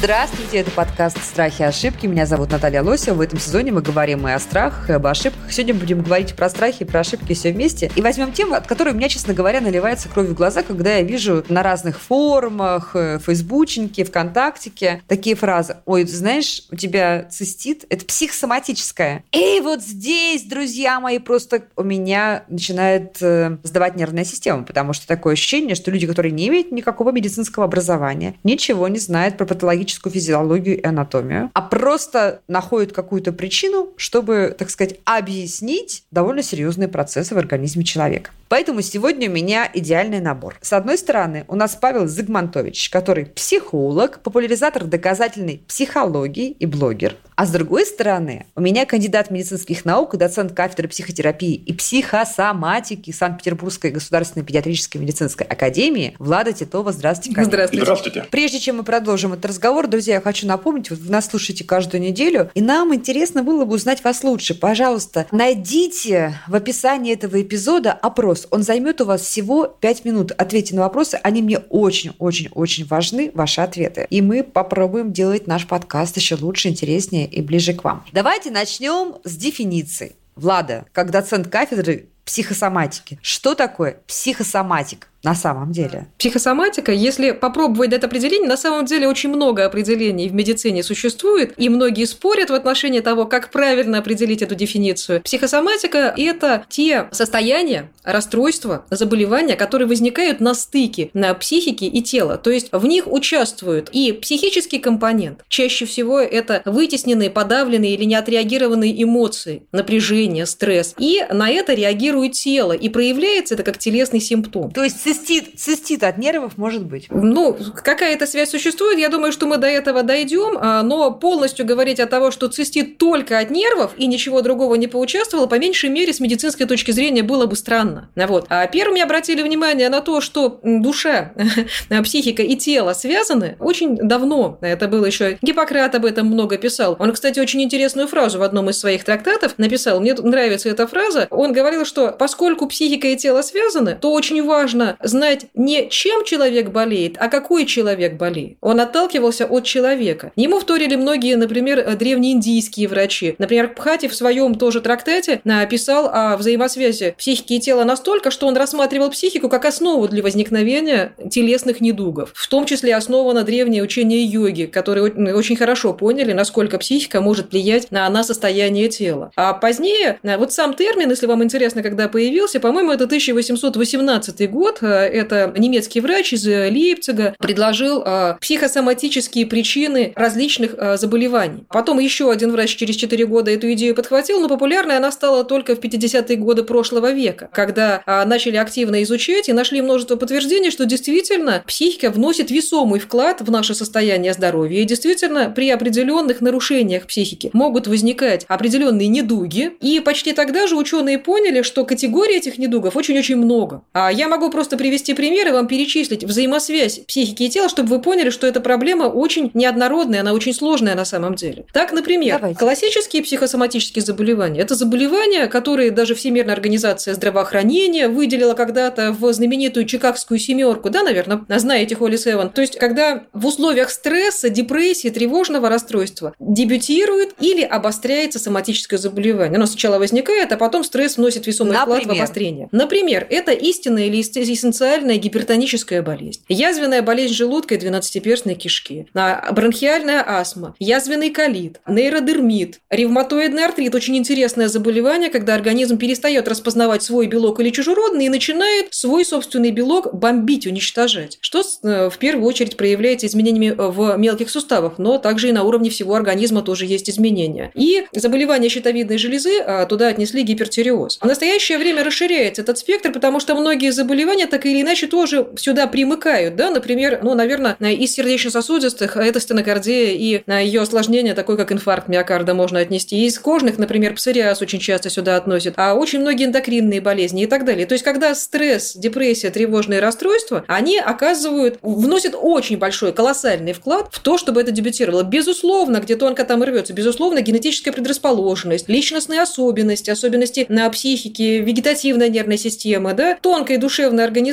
Здравствуйте, это подкаст «Страхи и ошибки». Меня зовут Наталья Лосева. В этом сезоне мы говорим и о страхах, и об ошибках. Сегодня будем говорить про страхи про ошибки все вместе. И возьмем тему, от которой у меня, честно говоря, наливается кровью в глаза, когда я вижу на разных форумах, э, фейсбучнике, вконтактике такие фразы. Ой, знаешь, у тебя цистит, это психосоматическое. И вот здесь, друзья мои, просто у меня начинает э, сдавать нервная система, потому что такое ощущение, что люди, которые не имеют никакого медицинского образования, ничего не знают про патологическую физиологию и анатомию, а просто находят какую-то причину, чтобы, так сказать, объяснить довольно серьезные процессы в организме человека. Поэтому сегодня у меня идеальный набор. С одной стороны, у нас Павел Зигмантович, который психолог, популяризатор доказательной психологии и блогер. А с другой стороны, у меня кандидат медицинских наук, доцент кафедры психотерапии и психосоматики Санкт-Петербургской государственной педиатрической медицинской академии Влада Титова. Здравствуйте. Катя. Здравствуйте. Здравствуйте. Прежде чем мы продолжим этот разговор, друзья, я хочу напомнить, вот вы нас слушаете каждую неделю, и нам интересно было бы узнать вас лучше. Пожалуйста, найдите в описании этого эпизода опрос. Он займет у вас всего 5 минут. Ответьте на вопросы, они мне очень-очень-очень важны, ваши ответы. И мы попробуем делать наш подкаст еще лучше, интереснее и ближе к вам. Давайте начнем с дефиниции. Влада, как доцент кафедры психосоматики, что такое психосоматик? На самом деле. Психосоматика, если попробовать дать определение, на самом деле очень много определений в медицине существует, и многие спорят в отношении того, как правильно определить эту дефиницию. Психосоматика – это те состояния, расстройства, заболевания, которые возникают на стыке на психики и тела. То есть в них участвует и психический компонент. Чаще всего это вытесненные, подавленные или неотреагированные эмоции, напряжение, стресс. И на это реагирует тело, и проявляется это как телесный симптом. То есть цистит, цистит от нервов может быть? Ну, какая-то связь существует. Я думаю, что мы до этого дойдем, а, но полностью говорить о того, что цистит только от нервов и ничего другого не поучаствовало, по меньшей мере, с медицинской точки зрения было бы странно. Вот. А первыми обратили внимание на то, что душа, психика и тело связаны очень давно. Это было еще Гиппократ об этом много писал. Он, кстати, очень интересную фразу в одном из своих трактатов написал. Мне нравится эта фраза. Он говорил, что поскольку психика и тело связаны, то очень важно знать не чем человек болеет, а какой человек болеет. Он отталкивался от человека. Ему вторили многие, например, древнеиндийские врачи. Например, Пхати в своем тоже трактате написал о взаимосвязи психики и тела настолько, что он рассматривал психику как основу для возникновения телесных недугов. В том числе основано древнее учение йоги, которые очень хорошо поняли, насколько психика может влиять на, на состояние тела. А позднее, вот сам термин, если вам интересно, когда появился, по-моему, это 1818 год, это немецкий врач из Лейпцига, предложил а, психосоматические причины различных заболеваний. Потом еще один врач через 4 года эту идею подхватил, но популярной она стала только в 50-е годы прошлого века, когда начали активно изучать и нашли множество подтверждений, что действительно психика вносит весомый вклад в наше состояние здоровья. И действительно при определенных нарушениях психики могут возникать определенные недуги. И почти тогда же ученые поняли, что категорий этих недугов очень-очень много. А я могу просто привести примеры, вам перечислить взаимосвязь психики и тела, чтобы вы поняли, что эта проблема очень неоднородная, она очень сложная на самом деле. Так, например, Давайте. классические психосоматические заболевания – это заболевания, которые даже Всемирная организация здравоохранения выделила когда-то в знаменитую Чикагскую семерку, да, наверное, знаете Холли Севен. То есть, когда в условиях стресса, депрессии, тревожного расстройства дебютирует или обостряется соматическое заболевание. Оно сначала возникает, а потом стресс вносит весомый вклад в Например? обострение. Например, это истинная или эссенциальная гипертоническая болезнь, язвенная болезнь желудка и двенадцатиперстной кишки, а, бронхиальная астма, язвенный колит, нейродермит, ревматоидный артрит. Очень интересное заболевание, когда организм перестает распознавать свой белок или чужеродный и начинает свой собственный белок бомбить, уничтожать, что э, в первую очередь проявляется изменениями в мелких суставах, но также и на уровне всего организма тоже есть изменения. И заболевания щитовидной железы а, туда отнесли гипертиреоз. В настоящее время расширяется этот спектр, потому что многие заболевания так или иначе тоже сюда примыкают, да, например, ну, наверное, из сердечно-сосудистых это стенокардия и ее осложнение такое, как инфаркт миокарда можно отнести. Из кожных, например, псориаз очень часто сюда относят, а очень многие эндокринные болезни и так далее. То есть, когда стресс, депрессия, тревожные расстройства, они оказывают, вносят очень большой, колоссальный вклад в то, чтобы это дебютировало. Безусловно, где тонко там рвется, безусловно, генетическая предрасположенность, личностные особенности, особенности на психике, вегетативная нервная система, да, тонкая душевная организация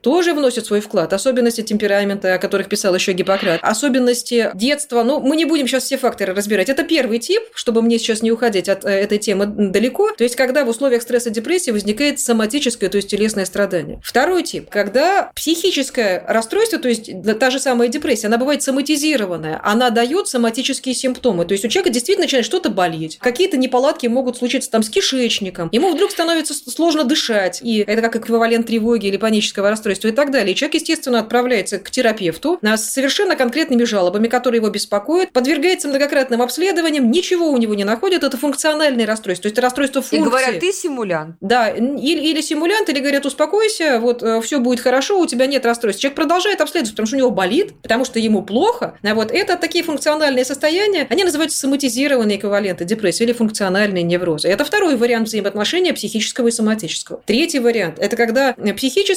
тоже вносят свой вклад. Особенности темперамента, о которых писал еще Гиппократ, особенности детства. Ну, мы не будем сейчас все факторы разбирать. Это первый тип, чтобы мне сейчас не уходить от э, этой темы далеко. То есть, когда в условиях стресса и депрессии возникает соматическое, то есть телесное страдание. Второй тип, когда психическое расстройство, то есть та же самая депрессия, она бывает соматизированная, она дает соматические симптомы. То есть у человека действительно начинает что-то болеть. Какие-то неполадки могут случиться там с кишечником. Ему вдруг становится сложно дышать. И это как эквивалент тревоги или панического расстройства и так далее. И человек, естественно, отправляется к терапевту с совершенно конкретными жалобами, которые его беспокоят, подвергается многократным обследованиям, ничего у него не находят. Это функциональное расстройство. То есть это расстройство функции. И говорят, ты симулянт. Да, или, или симулянт, или говорят, успокойся, вот э, все будет хорошо, у тебя нет расстройств. Человек продолжает обследовать, потому что у него болит, потому что ему плохо. А вот это такие функциональные состояния, они называются соматизированные эквиваленты депрессии или функциональные неврозы. Это второй вариант взаимоотношения психического и соматического. Третий вариант – это когда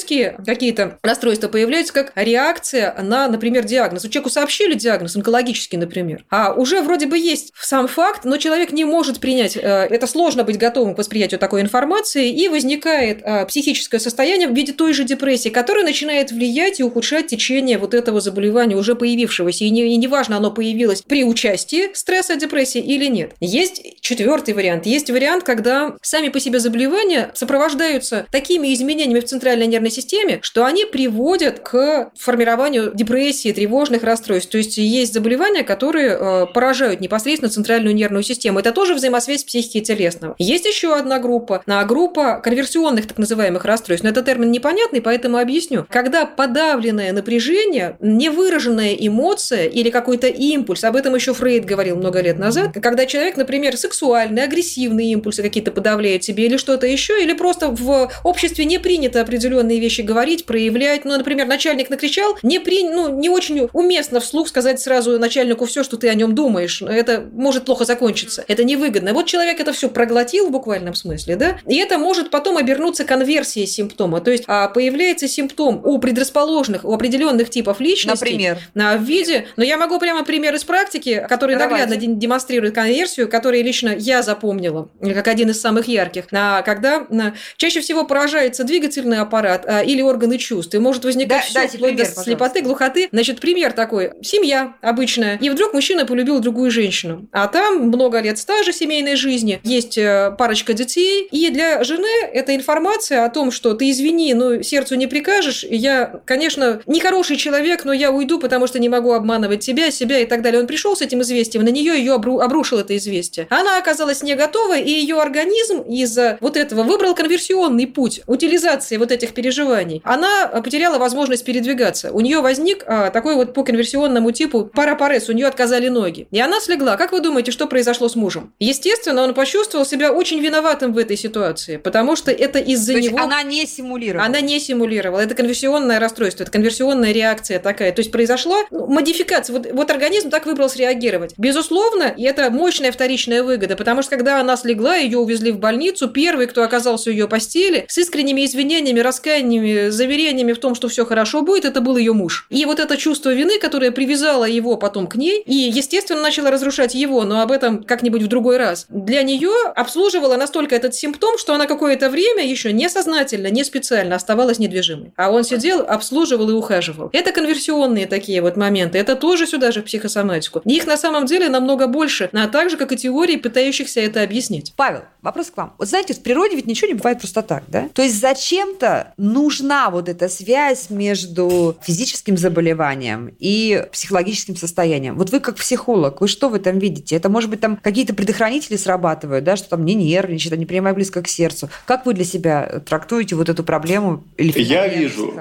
психические какие-то расстройства появляются как реакция на, например, диагноз. У человеку сообщили диагноз, онкологический, например, а уже вроде бы есть сам факт, но человек не может принять, э, это сложно быть готовым к восприятию такой информации, и возникает э, психическое состояние в виде той же депрессии, которая начинает влиять и ухудшать течение вот этого заболевания, уже появившегося. И, не, и неважно, оно появилось при участии стресса, депрессии или нет. Есть четвертый вариант. Есть вариант, когда сами по себе заболевания сопровождаются такими изменениями в центральной нервной системе, что они приводят к формированию депрессии, тревожных расстройств. То есть есть заболевания, которые э, поражают непосредственно центральную нервную систему. Это тоже взаимосвязь психики и телесного. Есть еще одна группа, на группа конверсионных так называемых расстройств. Но это термин непонятный, поэтому объясню. Когда подавленное напряжение, невыраженная эмоция или какой-то импульс, об этом еще Фрейд говорил много лет назад, когда человек, например, сексуальные, агрессивные импульсы какие-то подавляет себе или что-то еще, или просто в обществе не принято определенные вещи говорить, проявлять. Ну, например, начальник накричал, не, при... ну, не очень уместно вслух сказать сразу начальнику все, что ты о нем думаешь. Это может плохо закончиться. Это невыгодно. Вот человек это все проглотил в буквальном смысле, да, и это может потом обернуться конверсией симптома. То есть а, появляется симптом у предрасположенных, у определенных типов личности. Например? На, в виде... Но я могу прямо пример из практики, который Давайте. наглядно демонстрирует конверсию, который лично я запомнила, как один из самых ярких. На, когда на, чаще всего поражается двигательный аппарат а, или органы чувств, и может возникать Да- дайте вплоть до пример, слепоты, глухоты. Значит, пример такой. Семья обычная. И вдруг мужчина полюбил другую женщину. А там много лет стажа семейной жизни, есть э, парочка детей. И для жены эта информация о том, что ты извини, но сердцу не прикажешь, я, конечно, не хороший человек, но я уйду, потому что не могу обманывать тебя, себя и так далее. Он пришел с этим известием, на нее ее обру- обрушил это известие. Она оказалась не готова, и ее организм из-за вот этого выбрал конверсионный путь утилизации вот этих переживаний. Она а, потеряла возможность передвигаться. У нее возник а, такой вот по конверсионному типу парапарез, у нее отказали ноги. И она слегла. Как вы думаете, что произошло с мужем? Естественно, он почувствовал себя очень виноватым в этой ситуации, потому что это из-за него... она не симулировала. Она не симулировала. Это конверсионное расстройство, это конверсионная реакция такая. То есть произошла ну, модификация. Вот, вот организм так выбрал среагировать. Безусловно, и это мощная вторичная выгода, потому что когда она слегла, ее увезли в больницу, первый, кто оказался у ее постели, с искренними извинениями, раскаяниями, заверениями в том, что все хорошо будет, это был ее муж. И вот это чувство вины, которое привязало его потом к ней, и, естественно, начало разрушать его, но об этом как-нибудь в другой раз. Для нее обслуживала настолько этот симптом, что она какое-то время еще несознательно, не специально оставалась недвижимой. А он сидел, обслуживал и ухаживал. Это конверсионные такие вот моменты. Это тоже сюда же в психосоматику. Их на самом деле намного больше, а так же, как и теории, пытающихся это объяснить. Павел, вопрос к вам. Вот знаете, в природе ведь ничего не бывает просто так, да? То есть зачем-то нужна вот эта связь между физическим заболеванием и психологическим состоянием. Вот вы как психолог, вы что в этом видите? Это, может быть, там какие-то предохранители срабатывают, да, что там не нервничать, не принимай близко к сердцу. Как вы для себя трактуете вот эту проблему? Или Я вижу.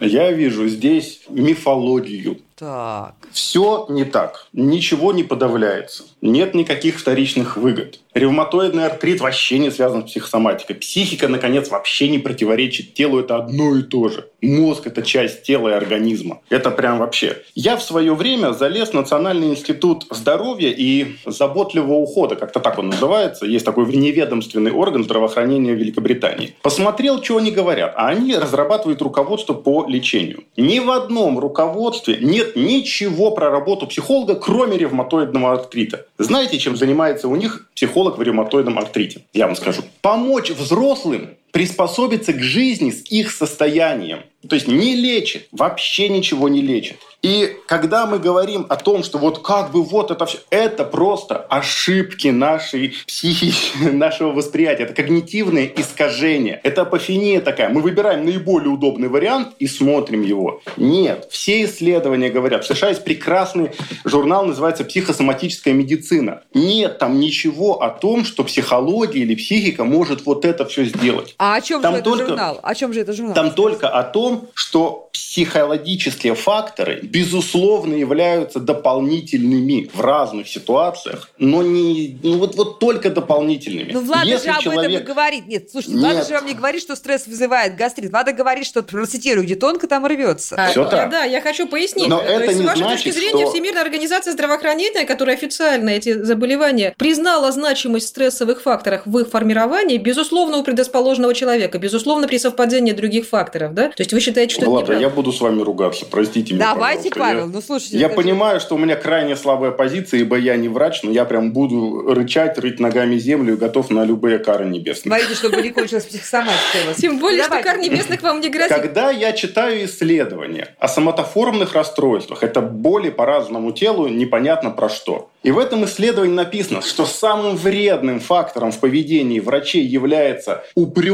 Я вижу здесь мифологию. Так. Все не так. Ничего не подавляется. Нет никаких вторичных выгод. Ревматоидный артрит вообще не связан с психосоматикой. Психика, наконец, вообще не противоречит телу. Это одно и то же. Мозг – это часть тела и организма. Это прям вообще. Я в свое время залез в Национальный институт здоровья и заботливого ухода, как-то так он называется. Есть такой вневедомственный орган здравоохранения Великобритании. Посмотрел, что они говорят. А они разрабатывают руководство по лечению. Ни в одном руководстве нет ничего про работу психолога, кроме ревматоидного артрита. Знаете, чем занимается у них психолог в ревматоидном артрите? Я вам скажу. Помочь взрослым приспособиться к жизни с их состоянием. То есть не лечит, вообще ничего не лечит. И когда мы говорим о том, что вот как бы вот это все, это просто ошибки нашей психики, нашего восприятия. Это когнитивное искажение. Это апофения такая. Мы выбираем наиболее удобный вариант и смотрим его. Нет. Все исследования говорят. В США есть прекрасный журнал, называется «Психосоматическая медицина». Нет там ничего о том, что психология или психика может вот это все сделать. А о чем Там же только- это журнал? О чем же это журнал? Там только о том, что психологические факторы, безусловно, являются дополнительными в разных ситуациях, но не ну вот, вот только дополнительными. Ну, Влада Если же об этом и человек- говорит. Нет, слушайте, Влада Нет. же вам не говорит, что стресс вызывает гастрит. Влада говорит, что, процитирую, где тонко, там рвется. А, Всё я- так. Да, я хочу пояснить. Но То это есть, не с вашей значит, точки зрения, что- Всемирная организация здравоохранения, которая официально эти заболевания признала значимость стрессовых факторов в их формировании, безусловно, у предрасположенного человека, безусловно, при совпадении других факторов, да? То есть вы считаете, что это неправда? я буду с вами ругаться, простите меня, Давайте, пожалуйста. Павел, Я- ну слушайте. Я же- понимаю, что у меня крайне слабая позиция, ибо я не врач, но я прям буду рычать, рыть ногами землю и готов на любые кары небесные. Говорите, чтобы не кончилась психосоматика у вас. Тем более, что кар небесных вам не грозит. Когда я читаю исследования о соматоформных расстройствах, это боли по разному телу, непонятно про что. И в этом исследовании написано, что самым вредным фактором в поведении врачей является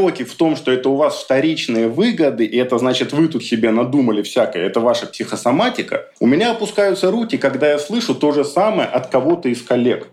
упреки в том, что это у вас вторичные выгоды, и это значит вы тут себе надумали всякое, это ваша психосоматика. У меня опускаются руки, когда я слышу то же самое от кого-то из коллег.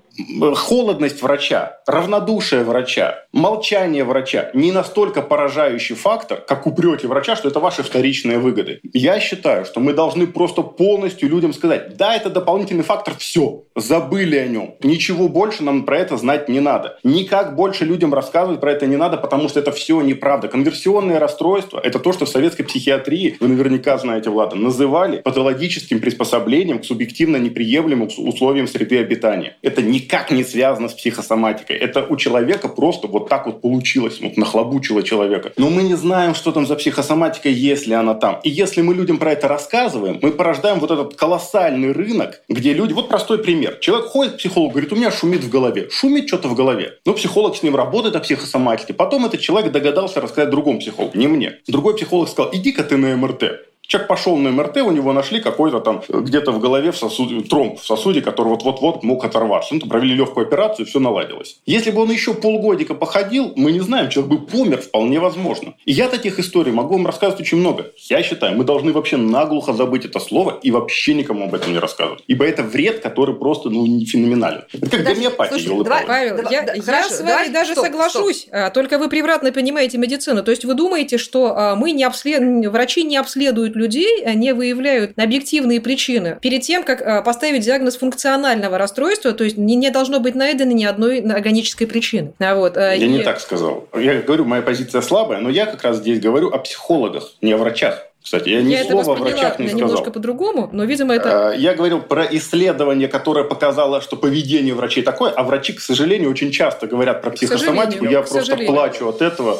Холодность врача, равнодушие врача, молчание врача не настолько поражающий фактор, как упреки врача, что это ваши вторичные выгоды. Я считаю, что мы должны просто полностью людям сказать, да, это дополнительный фактор, все, забыли о нем. Ничего больше нам про это знать не надо. Никак больше людям рассказывать про это не надо, потому что это все неправда. Конверсионные расстройства – это то, что в советской психиатрии, вы наверняка знаете, Влада, называли патологическим приспособлением к субъективно неприемлемым условиям среды обитания. Это никак не связано с психосоматикой. Это у человека просто вот так вот получилось, вот нахлобучило человека. Но мы не знаем, что там за психосоматика, если она там. И если мы людям про это рассказываем, мы порождаем вот этот колоссальный рынок, где люди... Вот простой пример. Человек ходит к психологу, говорит, у меня шумит в голове. Шумит что-то в голове. Ну, психолог с ним работает о психосоматике. Потом этот человек догадался рассказать другому психологу, не мне. Другой психолог сказал, иди-ка ты на МРТ. Человек пошел на МРТ, у него нашли какой-то там э, где-то в голове в сосуде, тромб в сосуде, который вот-вот-вот мог оторваться. Ну, провели легкую операцию, все наладилось. Если бы он еще полгодика походил, мы не знаем, человек бы помер, вполне возможно. И я таких историй могу вам рассказывать очень много. Я считаю, мы должны вообще наглухо забыть это слово и вообще никому об этом не рассказывать. Ибо это вред, который просто ну, не феноменален. Это как Подожди, гомеопатия, слушайте, ёлы-палы. давай- Павел, Давай- я, да, я хорошо, с вами давайте- даже стоп, соглашусь, а, только вы превратно понимаете медицину. То есть вы думаете, что а, мы не обслед... врачи не обследуют людей, а не выявляют объективные причины. Перед тем, как а, поставить диагноз функционального расстройства, то есть не, не должно быть найдено ни одной органической причины. А вот, а, Я и- не так сказал. Я говорю, моя позиция слабая, но я как раз здесь говорю о психологах, не о врачах. Кстати, я ни Я слова о врачах не сказал. немножко по-другому, но, видимо, это... Э, Я говорил про исследование, которое показало, что поведение врачей такое, а врачи, к сожалению, очень часто говорят про психосоматику. Я просто сожалению. плачу от этого.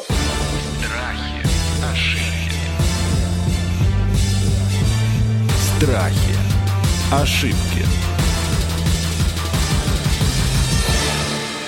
Страхи. Ошибки.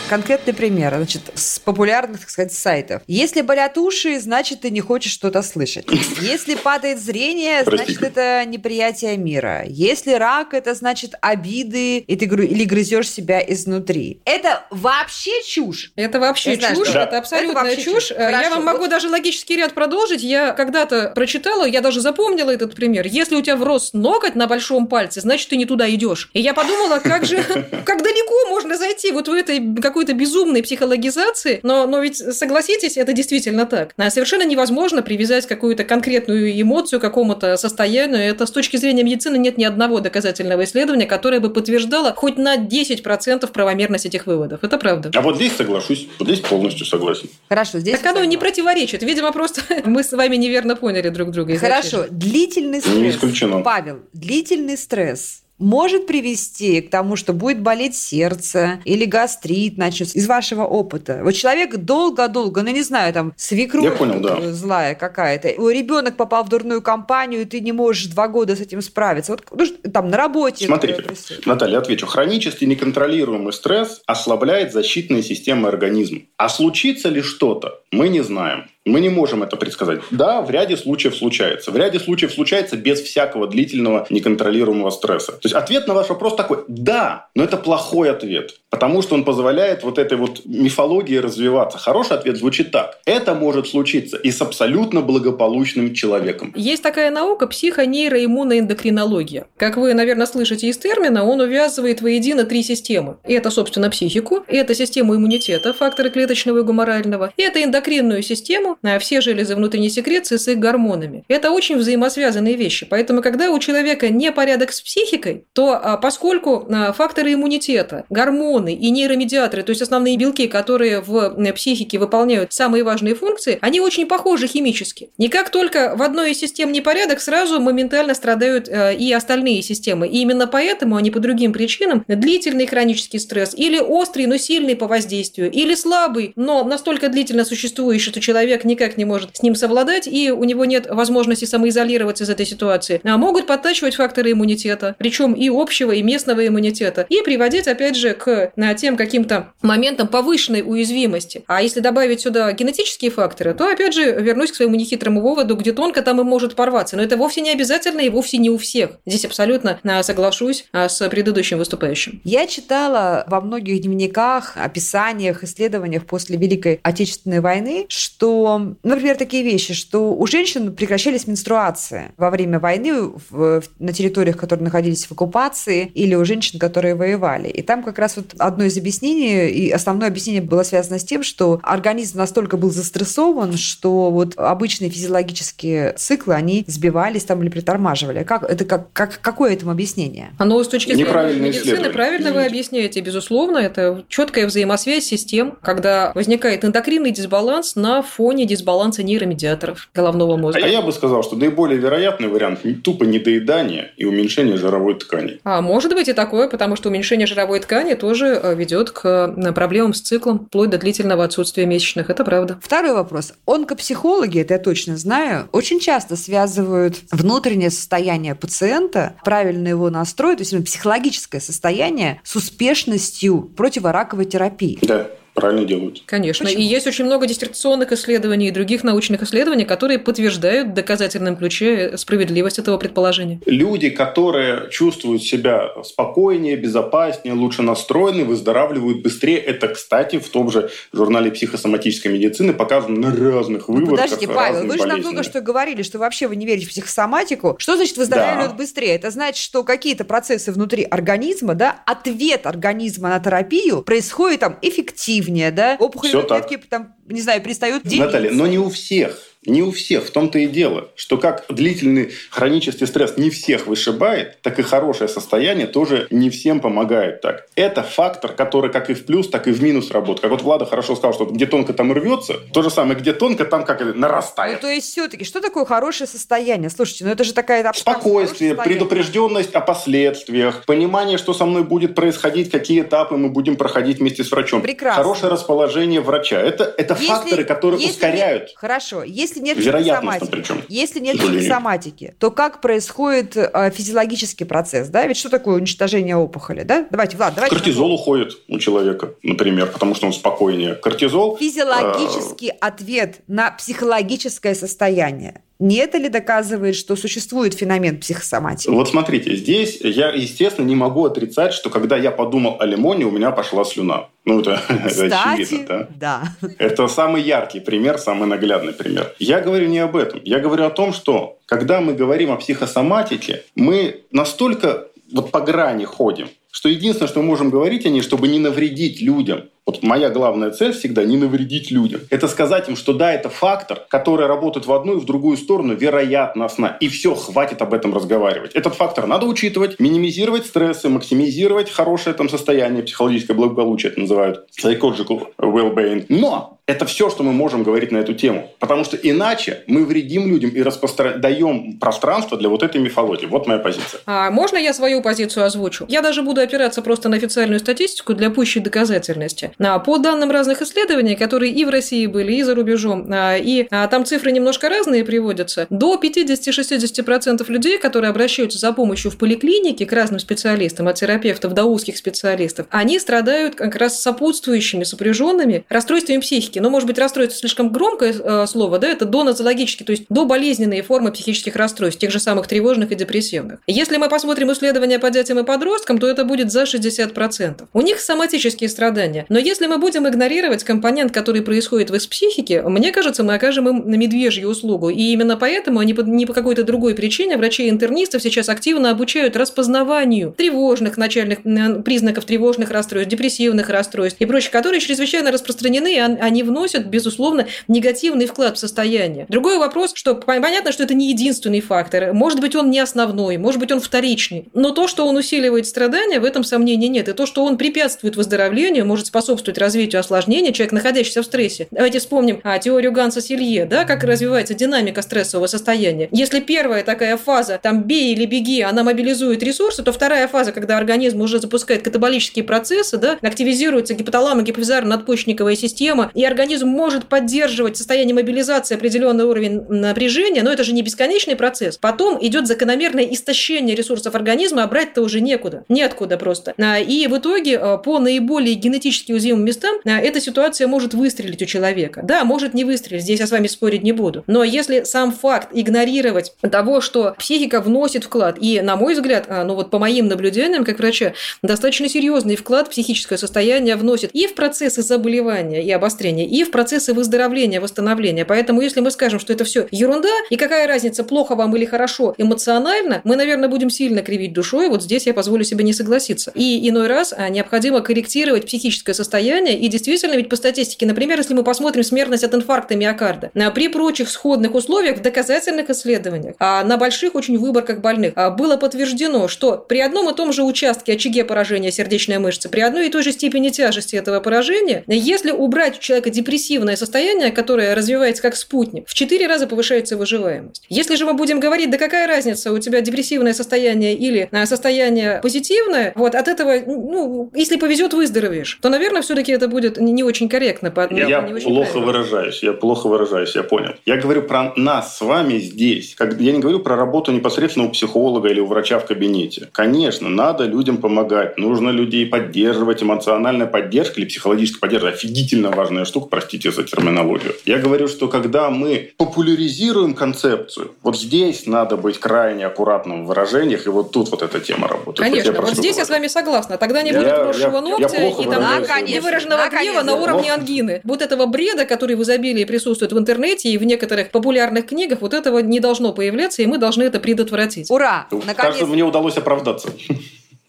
Конкретный пример, значит, с популярных, так сказать, сайтов. Если болят уши, значит, ты не хочешь что-то слышать. Если падает зрение, значит, это неприятие мира. Если рак, это значит обиды, и ты или грызешь себя изнутри. Это вообще чушь. Это вообще Я знаю, чушь, что- это Да. абсолютная Это вообще чушь. чушь. Э, Я Хорошо, вам могу вот- даже логический ряд продолжить. Я когда-то прочитала, я даже запомнила этот пример. Если у тебя врос ноготь на большом пальце, значит, ты не туда идешь. И я подумала, как же, как далеко можно зайти вот в этой какой-то безумной психологизации, но, но ведь согласитесь, это действительно так. Совершенно невозможно привязать какую-то конкретную эмоцию к какому-то состоянию. Это с точки зрения медицины нет ни одного доказательного исследования, которое бы подтверждало хоть на 10% правомерность этих выводов. Это правда. А вот здесь соглашусь, вот здесь полностью согласен. Хорошо, здесь... Так оно не противоречит. Видимо, просто мы с вами неверно поняли друг друга. Хорошо, длительный стресс. Не исключено. Павел, длительный стресс может привести к тому, что будет болеть сердце или гастрит начнется из вашего опыта. Вот человек долго-долго, ну не знаю, там свекровь Я понял, да. злая какая-то, ребенок попал в дурную компанию, и ты не можешь два года с этим справиться. Вот ну, там на работе. Смотрите, Наталья, отвечу. Хронический неконтролируемый стресс ослабляет защитные системы организма. А случится ли что-то, мы не знаем. Мы не можем это предсказать. Да, в ряде случаев случается. В ряде случаев случается без всякого длительного неконтролируемого стресса. То есть ответ на ваш вопрос такой – да, но это плохой ответ, потому что он позволяет вот этой вот мифологии развиваться. Хороший ответ звучит так. Это может случиться и с абсолютно благополучным человеком. Есть такая наука – психонейроиммуноэндокринология. Как вы, наверное, слышите из термина, он увязывает воедино три системы. Это, собственно, психику, это систему иммунитета, факторы клеточного и гуморального, и это эндокринную систему, на все железы внутренней секреции с их гормонами. Это очень взаимосвязанные вещи. Поэтому, когда у человека не порядок с психикой, то а, поскольку а, факторы иммунитета, гормоны и нейромедиаторы, то есть основные белки, которые в психике выполняют самые важные функции, они очень похожи химически. И как только в одной из систем непорядок, сразу моментально страдают а, и остальные системы. И именно поэтому они по другим причинам длительный хронический стресс или острый, но сильный по воздействию, или слабый, но настолько длительно существующий, что человек никак не может с ним совладать, и у него нет возможности самоизолироваться из этой ситуации, а могут подтачивать факторы иммунитета, причем и общего, и местного иммунитета, и приводить, опять же, к тем каким-то моментам повышенной уязвимости. А если добавить сюда генетические факторы, то, опять же, вернусь к своему нехитрому выводу, где тонко там и может порваться. Но это вовсе не обязательно и вовсе не у всех. Здесь абсолютно а, соглашусь а, с предыдущим выступающим. Я читала во многих дневниках, описаниях, исследованиях после Великой Отечественной войны, что например, такие вещи, что у женщин прекращались менструации во время войны в, на территориях, которые находились в оккупации, или у женщин, которые воевали. И там как раз вот одно из объяснений, и основное объяснение было связано с тем, что организм настолько был застрессован, что вот обычные физиологические циклы, они сбивались там или притормаживали. Как, это как, как, какое этому объяснение? Оно с точки зрения медицины правильно вы объясняете, безусловно, это четкая взаимосвязь систем, когда возникает эндокринный дисбаланс на фоне дисбаланса нейромедиаторов головного мозга. А я бы сказал, что наиболее вероятный вариант тупо недоедание и уменьшение жировой ткани. А может быть и такое, потому что уменьшение жировой ткани тоже э, ведет к э, проблемам с циклом, вплоть до длительного отсутствия месячных. Это правда. Второй вопрос. Онкопсихологи, это я точно знаю, очень часто связывают внутреннее состояние пациента, правильно его настрой, то есть психологическое состояние с успешностью противораковой терапии. Да правильно делают. Конечно. Почему? И есть очень много диссертационных исследований и других научных исследований, которые подтверждают в доказательном ключе справедливость этого предположения. Люди, которые чувствуют себя спокойнее, безопаснее, лучше настроены, выздоравливают быстрее. Это, кстати, в том же журнале психосоматической медицины показано на разных ну, выводах. Подождите, Павел, вы же нам только что говорили, что вообще вы не верите в психосоматику. Что значит выздоравливают да. быстрее? Это значит, что какие-то процессы внутри организма, да, ответ организма на терапию происходит там эффективно активнее, да? Опухолевые клетки там, не знаю, перестают делиться. Наталья, но не у всех. Не у всех, в том-то и дело, что как длительный хронический стресс не всех вышибает, так и хорошее состояние тоже не всем помогает так. Это фактор, который как и в плюс, так и в минус работает. Как вот Влада хорошо сказал, что где тонко, там рвется, то же самое, где тонко, там как нарастает. Ну, то есть все-таки, что такое хорошее состояние? Слушайте, ну это же такая... Спокойствие, предупрежденность о последствиях, понимание, что со мной будет происходить, какие этапы мы будем проходить вместе с врачом. Прекрасно. Хорошее расположение врача. Это, это если, факторы, которые если ускоряют. Нет, хорошо. Если если нет психосоматики, если нет психосоматики, то как происходит э, физиологический процесс, да? Ведь что такое уничтожение опухоли, да? Давайте, Влад, давайте. Кортизол на... уходит у человека, например, потому что он спокойнее. Кортизол. Физиологический э... ответ на психологическое состояние. Не это ли доказывает, что существует феномен психосоматики? Вот смотрите, здесь я, естественно, не могу отрицать, что когда я подумал о лимоне, у меня пошла слюна. Ну, это, Кстати, это очевидно, да? да. Это самый яркий пример, самый наглядный пример. Я говорю не об этом. Я говорю о том, что когда мы говорим о психосоматике, мы настолько вот по грани ходим, что единственное, что мы можем говорить о ней, чтобы не навредить людям. Вот моя главная цель всегда не навредить людям. Это сказать им, что да, это фактор, который работает в одну и в другую сторону вероятностно. И все, хватит об этом разговаривать. Этот фактор надо учитывать, минимизировать стрессы, максимизировать хорошее там состояние, психологическое благополучие это называют, psychological well-being. Но это все, что мы можем говорить на эту тему. Потому что иначе мы вредим людям и распространяем, даем пространство для вот этой мифологии. Вот моя позиция. А можно я свою позицию озвучу? Я даже буду опираться просто на официальную статистику для пущей доказательности. А, по данным разных исследований, которые и в России были, и за рубежом, а, и а, там цифры немножко разные приводятся, до 50-60% людей, которые обращаются за помощью в поликлинике к разным специалистам, от терапевтов до узких специалистов, они страдают как раз сопутствующими, сопряженными расстройствами психики. Ну, может быть, расстройство слишком громкое слово, да, это донозологические, то есть доболезненные формы психических расстройств, тех же самых тревожных и депрессивных. Если мы посмотрим исследования по детям и подросткам, то это будет за 60%. У них соматические страдания. Но если мы будем игнорировать компонент, который происходит в их психике, мне кажется, мы окажем им на медвежью услугу. И именно поэтому они не по какой-то другой причине врачей-интернистов сейчас активно обучают распознаванию тревожных начальных признаков тревожных расстройств, депрессивных расстройств и прочих, которые чрезвычайно распространены, и они вносят, безусловно, негативный вклад в состояние. Другой вопрос, что понятно, что это не единственный фактор. Может быть, он не основной, может быть, он вторичный. Но то, что он усиливает страдания, в этом сомнений нет. И то, что он препятствует выздоровлению, может способствовать развитию осложнений, человек, находящийся в стрессе. Давайте вспомним а, теорию Ганса Силье, да, как развивается динамика стрессового состояния. Если первая такая фаза, там, бей или беги, она мобилизует ресурсы, то вторая фаза, когда организм уже запускает катаболические процессы, да, активизируется гипоталамо гипофизарно-надпочечниковая система, и организм может поддерживать состояние мобилизации определенный уровень напряжения, но это же не бесконечный процесс. Потом идет закономерное истощение ресурсов организма, а брать-то уже некуда. Неоткуда просто. А, и в итоге а, по наиболее генетически уязвимым местам а, эта ситуация может выстрелить у человека. Да, может не выстрелить, здесь я с вами спорить не буду. Но если сам факт игнорировать того, что психика вносит вклад, и, на мой взгляд, ну вот по моим наблюдениям как врача, достаточно серьезный вклад в психическое состояние вносит и в процессы заболевания и обострения, и в процессы выздоровления, восстановления. Поэтому если мы скажем, что это все ерунда, и какая разница, плохо вам или хорошо эмоционально, мы, наверное, будем сильно кривить душой. Вот здесь я позволю себе не согласиться. И иной раз а, необходимо корректировать психическое состояние. И действительно, ведь по статистике, например, если мы посмотрим смертность от инфаркта миокарда, а, при прочих сходных условиях в доказательных исследованиях, а на больших очень выборках больных, было подтверждено, что при одном и том же участке очаге поражения сердечной мышцы, при одной и той же степени тяжести этого поражения, если убрать у человека депрессивное состояние, которое развивается как спутник, в 4 раза повышается выживаемость. Если же мы будем говорить, да какая разница, у тебя депрессивное состояние или а, состояние позитивное, вот от этого, ну, если повезет, выздоровеешь, то, наверное, все-таки это будет не очень корректно. По, я не очень плохо правильно. выражаюсь, я плохо выражаюсь, я понял. Я говорю про нас с вами здесь. Как, я не говорю про работу непосредственно у психолога или у врача в кабинете. Конечно, надо людям помогать, нужно людей поддерживать, эмоциональная поддержка или психологическая поддержка офигительно важная штука, простите за терминологию. Я говорю, что когда мы популяризируем концепцию, вот здесь надо быть крайне аккуратным в выражениях, и вот тут вот эта тема работает. Конечно, вот, вот здесь говорю. я с вами согласна. Тогда не я, будет росшего ногтя я и там невыраженного гнева на уровне ангины. Вот этого бреда, который в изобилии присутствует в интернете и в некоторых популярных книгах, вот этого не должно появляться, и мы должны это предотвратить. Ура! Наконец... Кажется, мне удалось оправдаться.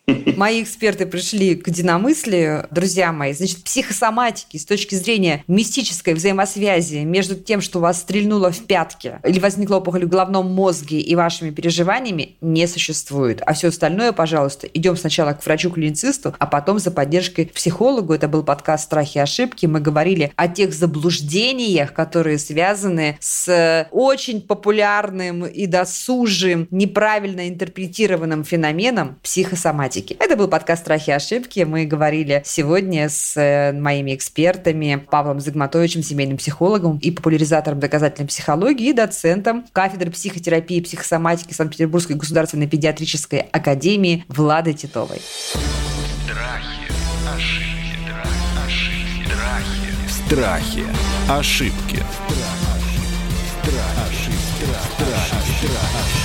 Мои эксперты пришли к единомыслию, друзья мои. Значит, психосоматики с точки зрения мистической взаимосвязи между тем, что вас стрельнуло в пятке или возникла опухоль в головном мозге и вашими переживаниями, не существует. А все остальное, пожалуйста, идем сначала к врачу-клиницисту, а потом за поддержкой психологу. Это был подкаст «Страхи и ошибки». Мы говорили о тех заблуждениях, которые связаны с очень популярным и досужим, неправильно интерпретированным феноменом психосоматики тематики. Это был подкаст «Страхи и ошибки». Мы говорили сегодня с э, моими экспертами Павлом Загматовичем, семейным психологом и популяризатором доказательной психологии и доцентом кафедры психотерапии и психосоматики Санкт-Петербургской государственной педиатрической академии Владой Титовой. Страхи, ошибки, ошибки, страхи, ошибки.